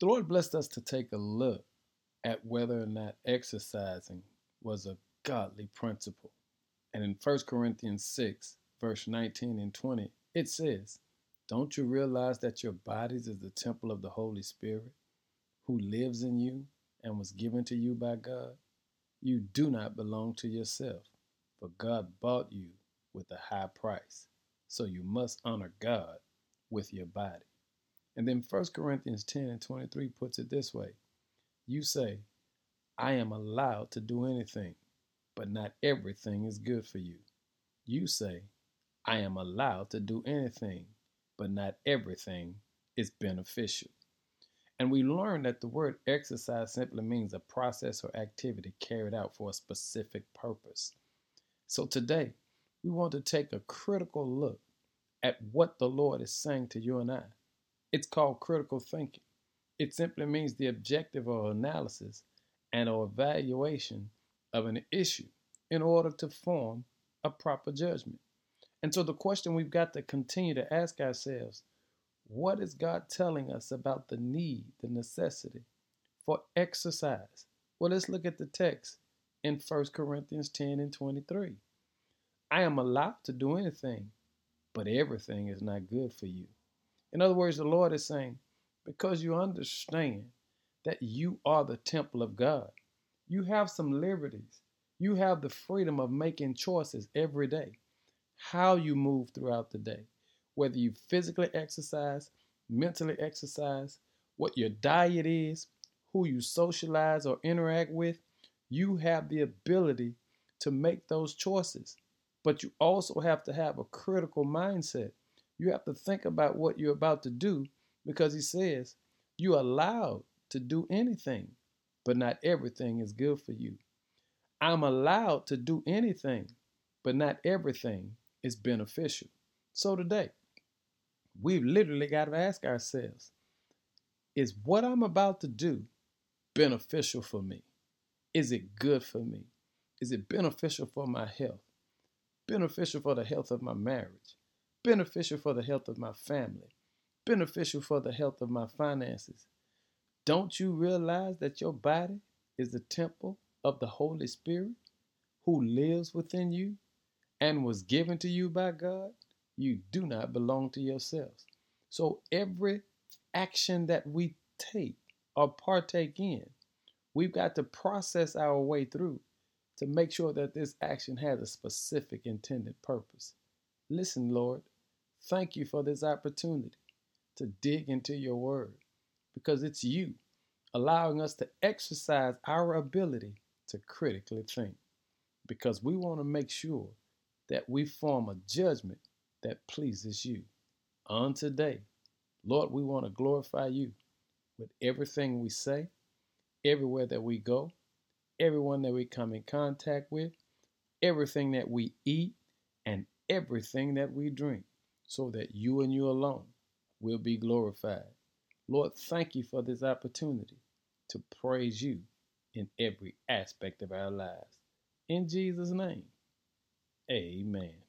The Lord blessed us to take a look at whether or not exercising was a godly principle. And in 1 Corinthians 6, verse 19 and 20, it says, Don't you realize that your bodies is the temple of the Holy Spirit who lives in you and was given to you by God? You do not belong to yourself, for God bought you with a high price. So you must honor God with your body. And then 1 Corinthians 10 and 23 puts it this way You say, I am allowed to do anything, but not everything is good for you. You say, I am allowed to do anything, but not everything is beneficial. And we learn that the word exercise simply means a process or activity carried out for a specific purpose. So today, we want to take a critical look at what the Lord is saying to you and I. It's called critical thinking. It simply means the objective or analysis and or evaluation of an issue in order to form a proper judgment. And so the question we've got to continue to ask ourselves, what is God telling us about the need, the necessity for exercise? Well, let's look at the text in 1 Corinthians 10 and 23. I am allowed to do anything, but everything is not good for you. In other words, the Lord is saying, because you understand that you are the temple of God, you have some liberties. You have the freedom of making choices every day. How you move throughout the day, whether you physically exercise, mentally exercise, what your diet is, who you socialize or interact with, you have the ability to make those choices. But you also have to have a critical mindset you have to think about what you're about to do because he says you're allowed to do anything, but not everything is good for you. I'm allowed to do anything, but not everything is beneficial. So today, we've literally got to ask ourselves is what I'm about to do beneficial for me? Is it good for me? Is it beneficial for my health? Beneficial for the health of my marriage? Beneficial for the health of my family, beneficial for the health of my finances. Don't you realize that your body is the temple of the Holy Spirit who lives within you and was given to you by God? You do not belong to yourselves. So every action that we take or partake in, we've got to process our way through to make sure that this action has a specific intended purpose. Listen, Lord, thank you for this opportunity to dig into your word because it's you allowing us to exercise our ability to critically think because we want to make sure that we form a judgment that pleases you. On today, Lord, we want to glorify you with everything we say, everywhere that we go, everyone that we come in contact with, everything that we eat, and everything that we drink, so that you and you alone will be glorified. Lord, thank you for this opportunity to praise you in every aspect of our lives. In Jesus' name, amen.